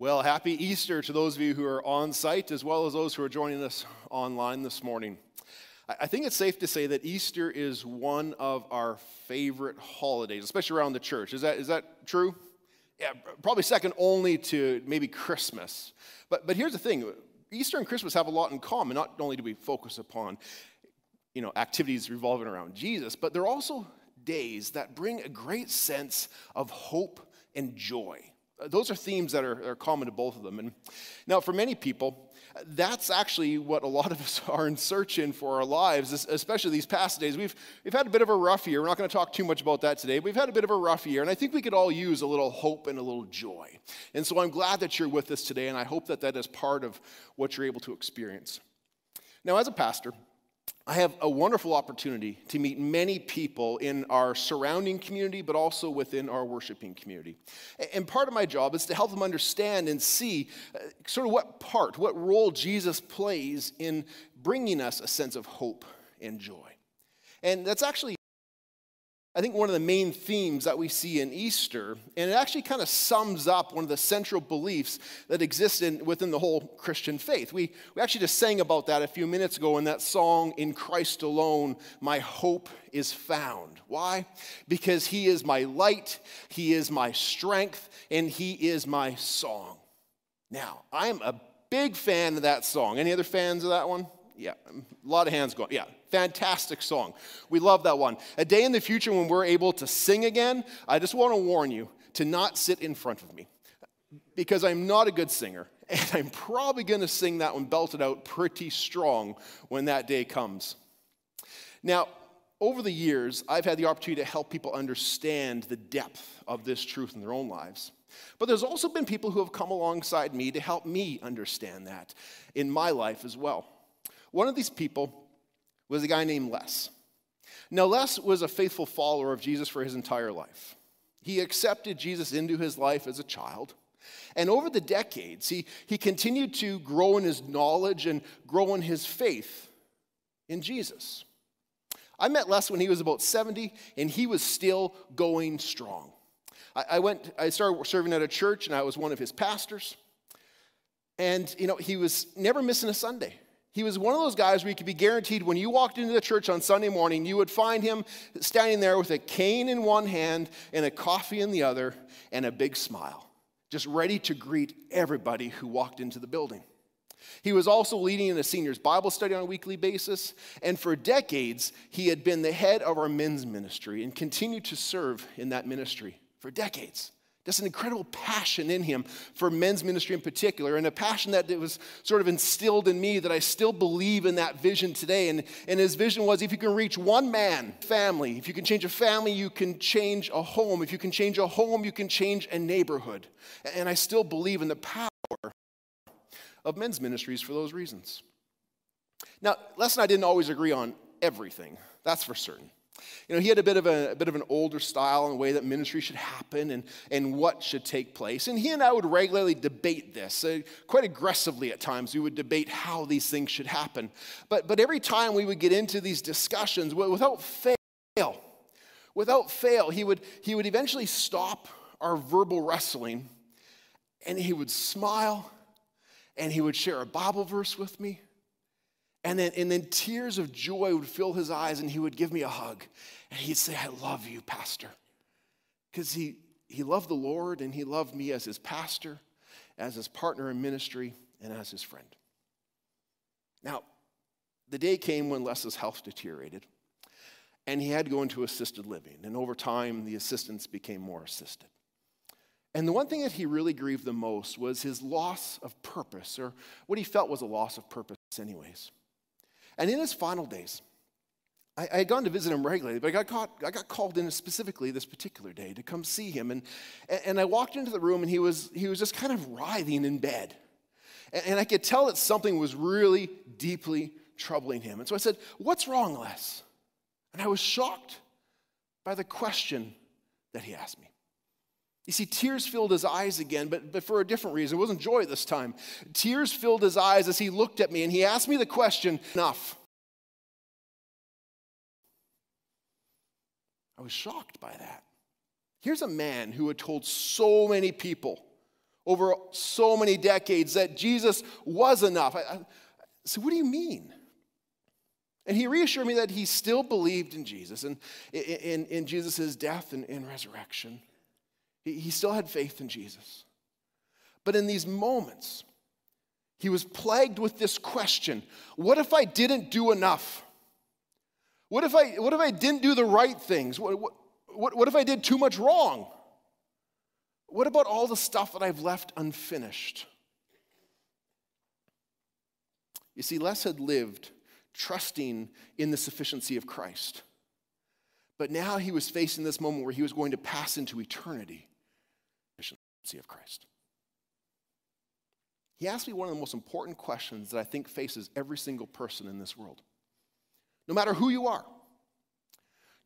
Well, happy Easter to those of you who are on site as well as those who are joining us online this morning. I think it's safe to say that Easter is one of our favorite holidays, especially around the church. Is that, is that true? Yeah, probably second only to maybe Christmas. But, but here's the thing Easter and Christmas have a lot in common. Not only do we focus upon you know, activities revolving around Jesus, but they're also days that bring a great sense of hope and joy. Those are themes that are, are, common to both of them. And now, for many people, that's actually what a lot of us are in search in for our lives, especially these past days. We've, we've had a bit of a rough year. We're not going to talk too much about that today. but We've had a bit of a rough year, and I think we could all use a little hope and a little joy. And so I'm glad that you're with us today, and I hope that that is part of what you're able to experience. Now, as a pastor, I have a wonderful opportunity to meet many people in our surrounding community, but also within our worshiping community. And part of my job is to help them understand and see uh, sort of what part, what role Jesus plays in bringing us a sense of hope and joy. And that's actually I think, one of the main themes that we see in Easter, and it actually kind of sums up one of the central beliefs that exist in, within the whole Christian faith. We, we actually just sang about that a few minutes ago in that song, In Christ Alone, My Hope is Found. Why? Because He is my light, He is my strength, and He is my song. Now, I'm a big fan of that song. Any other fans of that one? Yeah, a lot of hands going. Yeah, fantastic song. We love that one. A day in the future when we're able to sing again, I just want to warn you to not sit in front of me because I'm not a good singer. And I'm probably going to sing that one belted out pretty strong when that day comes. Now, over the years, I've had the opportunity to help people understand the depth of this truth in their own lives. But there's also been people who have come alongside me to help me understand that in my life as well. One of these people was a guy named Les. Now, Les was a faithful follower of Jesus for his entire life. He accepted Jesus into his life as a child. And over the decades, he, he continued to grow in his knowledge and grow in his faith in Jesus. I met Les when he was about 70, and he was still going strong. I, I went, I started serving at a church, and I was one of his pastors. And, you know, he was never missing a Sunday. He was one of those guys where you could be guaranteed when you walked into the church on Sunday morning, you would find him standing there with a cane in one hand and a coffee in the other and a big smile, just ready to greet everybody who walked into the building. He was also leading in a seniors Bible study on a weekly basis, and for decades, he had been the head of our men's ministry and continued to serve in that ministry for decades. Just an incredible passion in him for men's ministry in particular, and a passion that was sort of instilled in me that I still believe in that vision today. And, and his vision was if you can reach one man, family, if you can change a family, you can change a home. If you can change a home, you can change a neighborhood. And I still believe in the power of men's ministries for those reasons. Now, Les and I didn't always agree on everything, that's for certain. You know, he had a bit of a, a, bit of an older style and way that ministry should happen and, and what should take place. And he and I would regularly debate this, uh, quite aggressively at times. We would debate how these things should happen. But, but every time we would get into these discussions, without fail, without fail, he would, he would eventually stop our verbal wrestling and he would smile and he would share a Bible verse with me and then, and then tears of joy would fill his eyes, and he would give me a hug. And he'd say, I love you, Pastor. Because he, he loved the Lord, and he loved me as his pastor, as his partner in ministry, and as his friend. Now, the day came when Les's health deteriorated, and he had to go into assisted living. And over time, the assistance became more assisted. And the one thing that he really grieved the most was his loss of purpose, or what he felt was a loss of purpose, anyways. And in his final days, I, I had gone to visit him regularly, but I got, caught, I got called in specifically this particular day to come see him. And, and I walked into the room, and he was, he was just kind of writhing in bed. And, and I could tell that something was really deeply troubling him. And so I said, What's wrong, Les? And I was shocked by the question that he asked me. You see, tears filled his eyes again, but, but for a different reason. It wasn't joy this time. Tears filled his eyes as he looked at me and he asked me the question enough. I was shocked by that. Here's a man who had told so many people over so many decades that Jesus was enough. I, I, what do you mean? And he reassured me that he still believed in Jesus and in, in, in Jesus' death and, and resurrection. He, still had faith in Jesus. But in these moments, he was plagued with this question What if I didn't do enough? What if I, what if I didn't do the right things? What, what, what if I did too much wrong? What about all the stuff that I've left unfinished? You see, Les had lived trusting in the sufficiency of Christ. But now he was facing this moment where he was going to pass into eternity. Of Christ. He asked me one of the most important questions that I think faces every single person in this world. No matter who you are,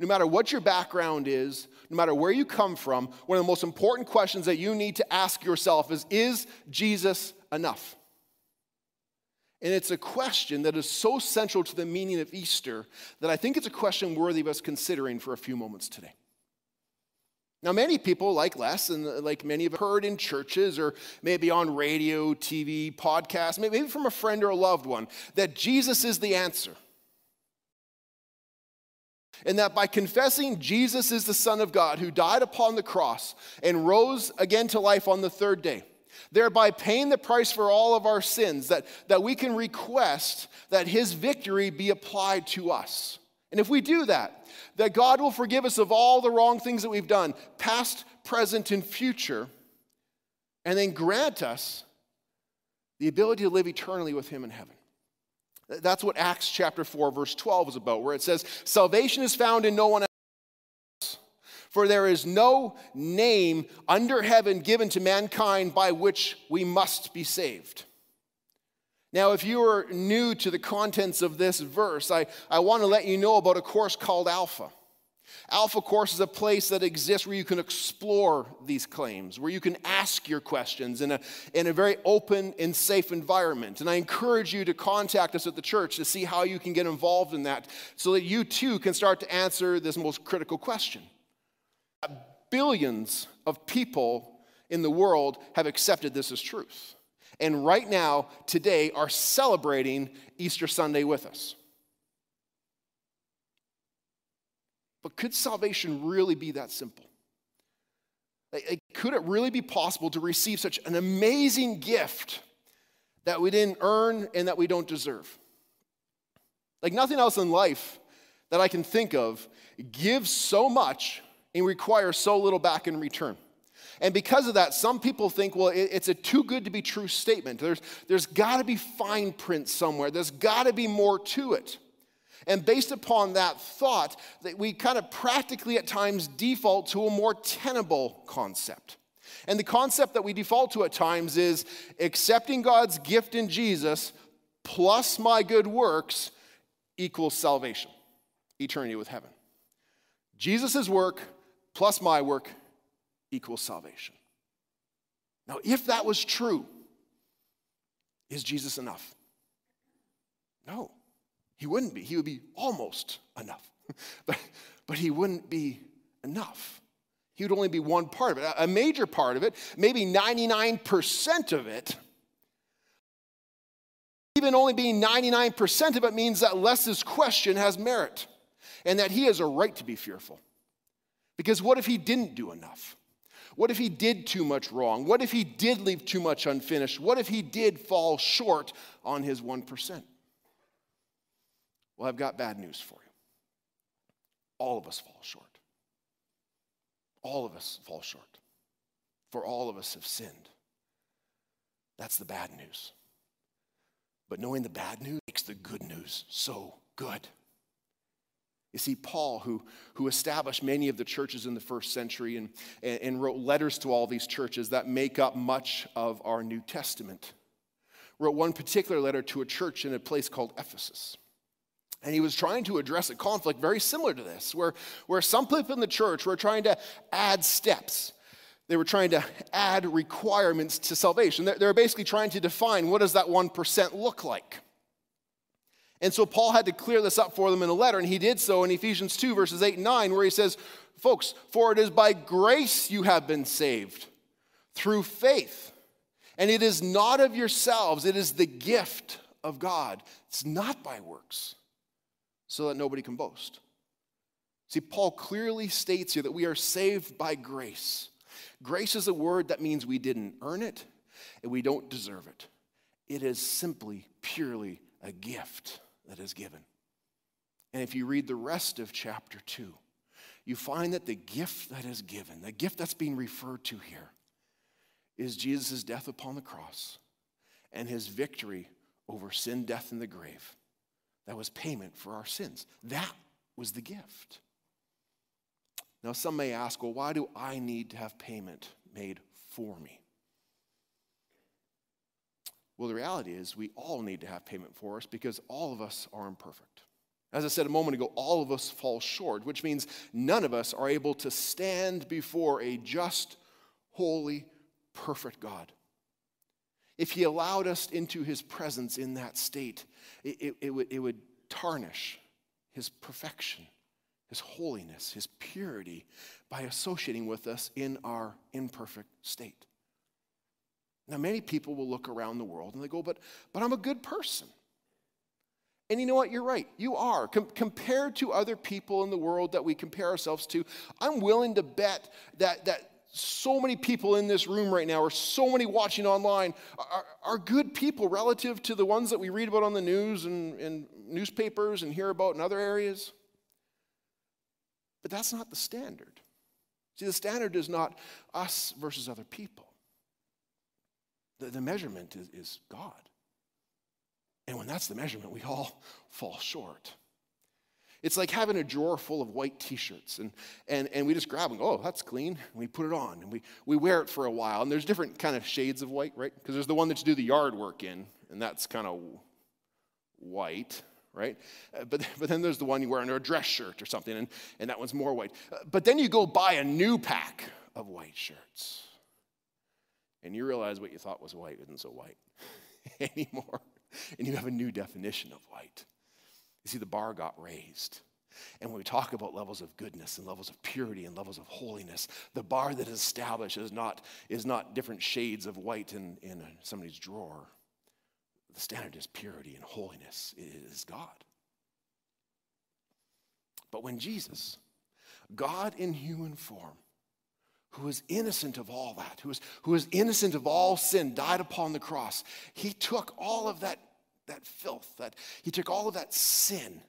no matter what your background is, no matter where you come from, one of the most important questions that you need to ask yourself is Is Jesus enough? And it's a question that is so central to the meaning of Easter that I think it's a question worthy of us considering for a few moments today. Now, many people, like Les, and uh, like many have heard in churches or maybe on radio, TV, podcasts, maybe from a friend or a loved one, that Jesus is the answer and that by confessing Jesus is the Son of God who died upon the cross and rose again to life on the third day, thereby paying the price for all of our sins, that, that we can request that his victory be applied to us. And if we do that, that God will forgive us of all the wrong things that we've done, past, present, and future, and then grant us the ability to live eternally with him in heaven. That's what Acts chapter 4, verse 12 is about, where it says, Salvation is found in no one else, for there is no name under heaven given to mankind by which we must be saved. Now, if you are new to the contents of this verse, I, I want to let you know about a course called Alpha. Alpha Course is a place that exists where you can explore these claims, where you can ask your questions in a, in a very open and safe environment. And I encourage you to contact us at the church to see how you can get involved in that so that you too can start to answer this most critical question. Billions of people in the world have accepted this as truth. And right now, today, are celebrating Easter Sunday with us. But could salvation really be that simple? Could it really be possible to receive such an amazing gift that we didn't earn and that we don't deserve? Like nothing else in life that I can think of gives so much and requires so little back in return. And because of that, some people think, well, it's a too good to be true statement. There's, there's got to be fine print somewhere, there's got to be more to it. And based upon that thought, that we kind of practically at times default to a more tenable concept. And the concept that we default to at times is accepting God's gift in Jesus plus my good works equals salvation, eternity with heaven. Jesus' work plus my work equals salvation. Now, if that was true, is Jesus enough? No. He wouldn't be. He would be almost enough. but, but he wouldn't be enough. He would only be one part of it, a major part of it, maybe 99% of it. Even only being 99% of it means that Les's question has merit and that he has a right to be fearful. Because what if he didn't do enough? What if he did too much wrong? What if he did leave too much unfinished? What if he did fall short on his 1%? Well, I've got bad news for you. All of us fall short. All of us fall short. For all of us have sinned. That's the bad news. But knowing the bad news makes the good news so good. You see, Paul, who, who established many of the churches in the first century and, and, wrote letters to all these churches that make up much of our New Testament, wrote one particular letter to a church in a place called Ephesus. And he was trying to address a conflict very similar to this, where, where some people in the church were trying to add steps. They were trying to add requirements to salvation. They're, they're basically trying to define what does that 1% look like. And so Paul had to clear this up for them in a letter, and he did so in Ephesians 2, verses 8 and 9, where he says, Folks, for it is by grace you have been saved through faith. And it is not of yourselves, it is the gift of God. It's not by works, so that nobody can boast. See, Paul clearly states here that we are saved by grace. Grace is a word that means we didn't earn it and we don't deserve it. It is simply, purely a gift that is given. And if you read the rest of chapter 2, you find that the gift that is given, the gift that's being referred to here, is Jesus' death upon the cross and his victory over sin, death, and the grave. That was payment for our sins. That was the gift. Now, some may ask, well, why do I need to have payment made for me? Well, the reality is we all need to have payment for us because all of us are imperfect. As I said a moment ago, all of us fall short, which means none of us are able to stand before a just, holy, perfect God. If He allowed us into His presence in that state, it, it, it would, it would tarnish His perfection his holiness, his purity, by associating with us in our imperfect state. Now, many people will look around the world and they go, but, but I'm a good person. And you know what? You're right. You are. Com- compared to other people in the world that we compare ourselves to, I'm willing to bet that, that so many people in this room right now, or so many watching online, are, are good people relative to the ones that we read about on the news and, and newspapers and hear about in other areas. But that's not the standard. See, the standard is not us versus other people. The, the measurement is, is God. And when that's the measurement, we all fall short. It's like having a drawer full of white t shirts, and, and, and we just grab them, oh, that's clean. And we put it on, and we, we wear it for a while. And there's different kind of shades of white, right? Because there's the one that you do the yard work in, and that's kind of white right? Uh, but, but then there's the one you wear under a dress shirt or something, and, and that one's more white. Uh, but then you go buy a new pack of white shirts, and you realize what you thought was white isn't so white anymore. And you have a new definition of white. You see, the bar got raised. And when we talk about levels of goodness and levels of purity and levels of holiness, the bar that is established is not, is not different shades of white in, in somebody's drawer. The standard is purity and holiness. It is God. But when Jesus, God in human form, who was innocent of all that, who was, who was innocent of all sin, died upon the cross, he took all of that, that filth, that he took all of that sin,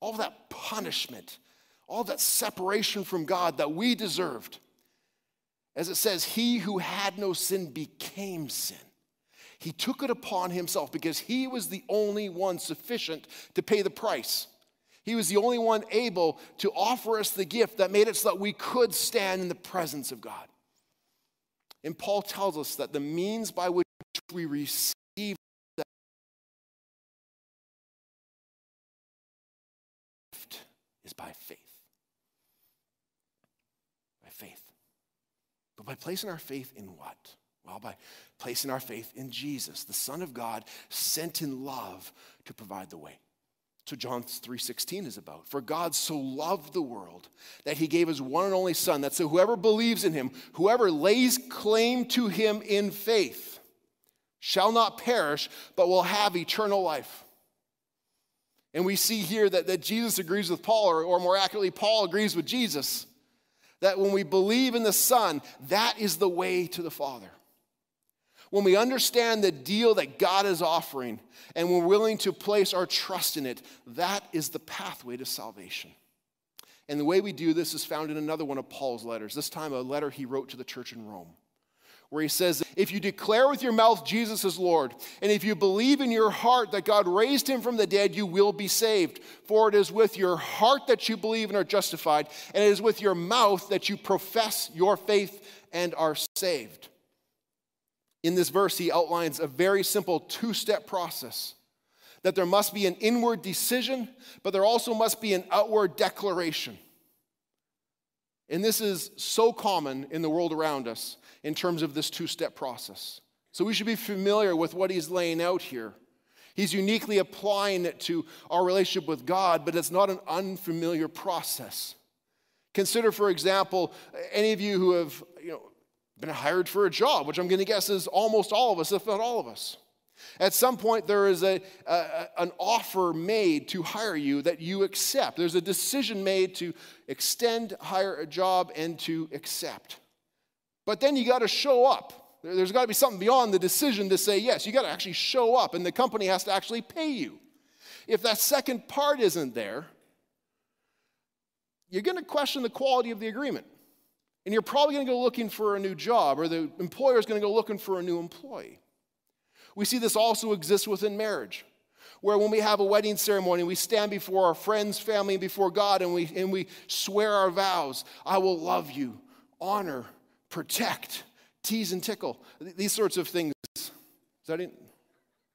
all of that punishment, all that separation from God that we deserved. As it says, he who had no sin became sin he took it upon himself because he was the only one sufficient to pay the price. He was the only one able to offer us the gift that made it so that we could stand in the presence of God. And Paul tells us that the means by which we receive that gift is by faith. By faith. But by placing our faith in what? Well, by placing our faith in Jesus, the Son of God, sent in love to provide the way. So John 3:16 is about. For God so loved the world that he gave his one and only son that so whoever believes in him, whoever lays claim to him in faith shall not perish but will have eternal life. And we see here that, that Jesus agrees with Paul, or, or more accurately, Paul agrees with Jesus. That when we believe in the Son, that is the way to the Father when we understand the deal that God is offering and we're willing to place our trust in it, that is the pathway to salvation. And the way we do this is found in another one of Paul's letters, this time a letter he wrote to the church in Rome, where he says, If you declare with your mouth Jesus is Lord, and if you believe in your heart that God raised him from the dead, you will be saved. For it is with your heart that you believe and are justified, and it is with your mouth that you profess your faith and are saved in this verse, he outlines a very simple two step process that there must be an inward decision, but there also must be an outward declaration. And this is so common in the world around us in terms of this two step process. So we should be familiar with what he's laying out here. He's uniquely applying it to our relationship with God, but it's not an unfamiliar process. Consider, for example, any of you who have you know, been hired for a job, which I'm going to guess is almost all of us, if not all of us. At some point, there is a, a, an offer made to hire you that you accept. There's a decision made to extend, hire a job, and to accept. But then you got to show up. There's got to be something beyond the decision to say yes. You got to actually show up, and the company has to actually pay you. If that second part isn't there, you're going to question the quality of the agreement. And you're probably going to go looking for a new job, or the employer is going to go looking for a new employee. We see this also exists within marriage, where when we have a wedding ceremony, we stand before our friends, family, and before God, and we, and we swear our vows I will love you, honor, protect, tease, and tickle. These sorts of things. That,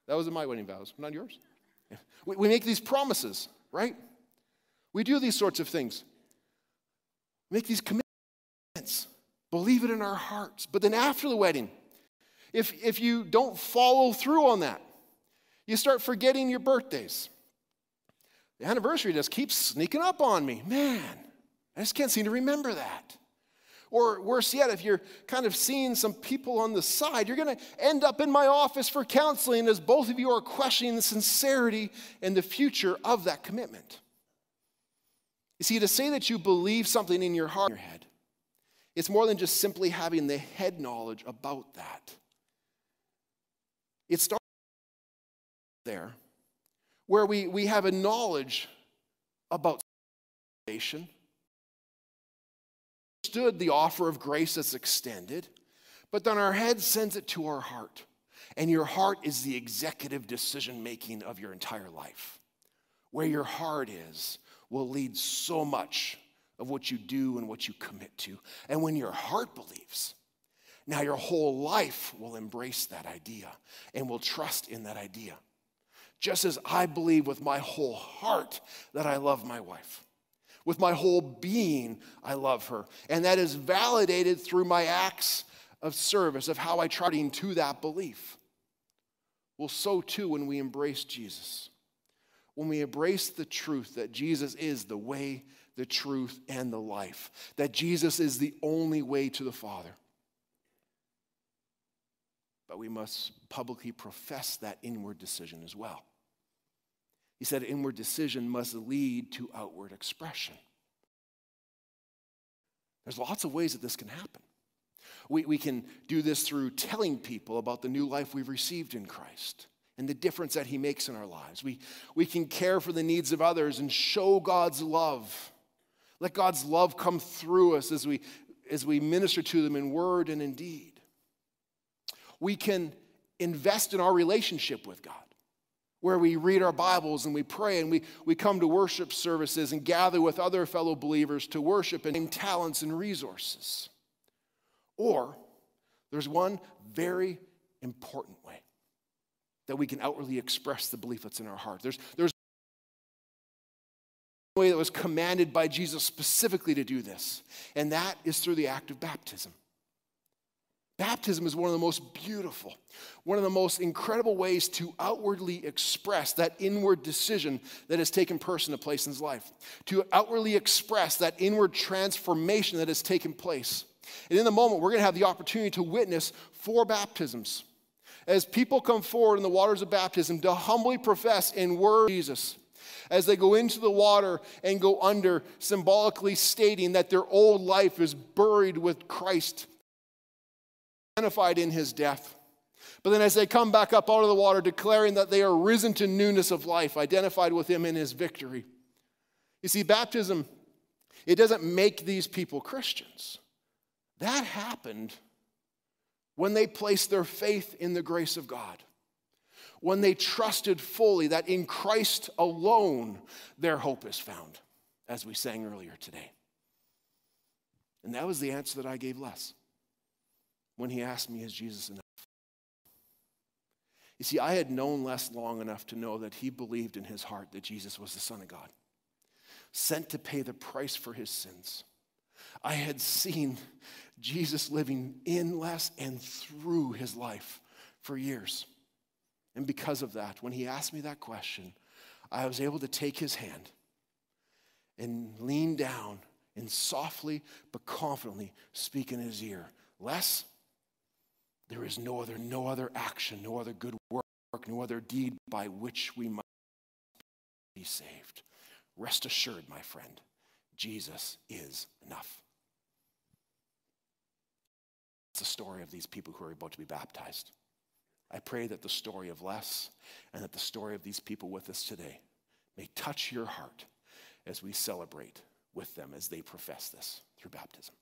that was my wedding vows, not yours. We, we make these promises, right? We do these sorts of things. Make these commitments Believe it in our hearts. But then after the wedding, if, if you don't follow through on that, you start forgetting your birthdays. The anniversary just keeps sneaking up on me. Man, I just can't seem to remember that. Or worse yet, if you're kind of seeing some people on the side, you're going to end up in my office for counseling as both of you are questioning the sincerity and the future of that commitment. You see, to say that you believe something in your heart, in your head, it's more than just simply having the head knowledge about that. It starts there, where we, we have a knowledge about salvation, understood the offer of grace that's extended, but then our head sends it to our heart. And your heart is the executive decision making of your entire life. Where your heart is will lead so much of what you do and what you commit to. And when your heart believes, now your whole life will embrace that idea and will trust in that idea. Just as I believe with my whole heart that I love my wife. With my whole being, I love her. And that is validated through my acts of service, of how I try to that belief. Well, so too when we embrace Jesus. When we embrace the truth that Jesus is the way, the truth, and the life. That Jesus is the only way to the Father. But we must publicly profess that inward decision as well. He said inward decision must lead to outward expression. There's lots of ways that this can happen. We, we can do this through telling people about the new life we've received in Christ and the difference that He makes in our lives. We, we can care for the needs of others and show God's love let God's love come through us as we, as we minister to them in word and in deed. We can invest in our relationship with God, where we read our Bibles and we pray and we, we come to worship services and gather with other fellow believers to worship and talents and resources. Or there's one very important way that we can outwardly express the belief that's in our heart. There's, there's a way that was commanded by Jesus specifically to do this, and that is through the act of baptism. Baptism is one of the most beautiful, one of the most incredible ways to outwardly express that inward decision that has taken person to place in his life, to outwardly express that inward transformation that has taken place. And in the moment, we're going to have the opportunity to witness four baptisms. As people come forward in the waters of baptism to humbly profess in word Jesus, as they go into the water and go under, symbolically stating that their old life is buried with Christ, identified in his death. But then as they come back up out of the water, declaring that they are risen to newness of life, identified with him in his victory. You see, baptism, it doesn't make these people Christians. That happened when they placed their faith in the grace of God when they trusted fully that in Christ alone their hope is found, as we sang earlier today. And that was the answer that I gave Les when he asked me, Is Jesus enough? You see, I had known Les long enough to know that he believed in his heart that Jesus was the Son of God, sent to pay the price for his sins. I had seen Jesus living in Les and through his life for years. And because of that, when he asked me that question, I was able to take his hand and lean down and softly but confidently speak in his ear Les, there is no other, no other action, no other good work, no other deed by which we might be saved. Rest assured, my friend, Jesus is enough. It's the story of these people who are about to be baptized. I pray that the story of Les and that the story of these people with us today may touch your heart as we celebrate with them as they profess this through baptism.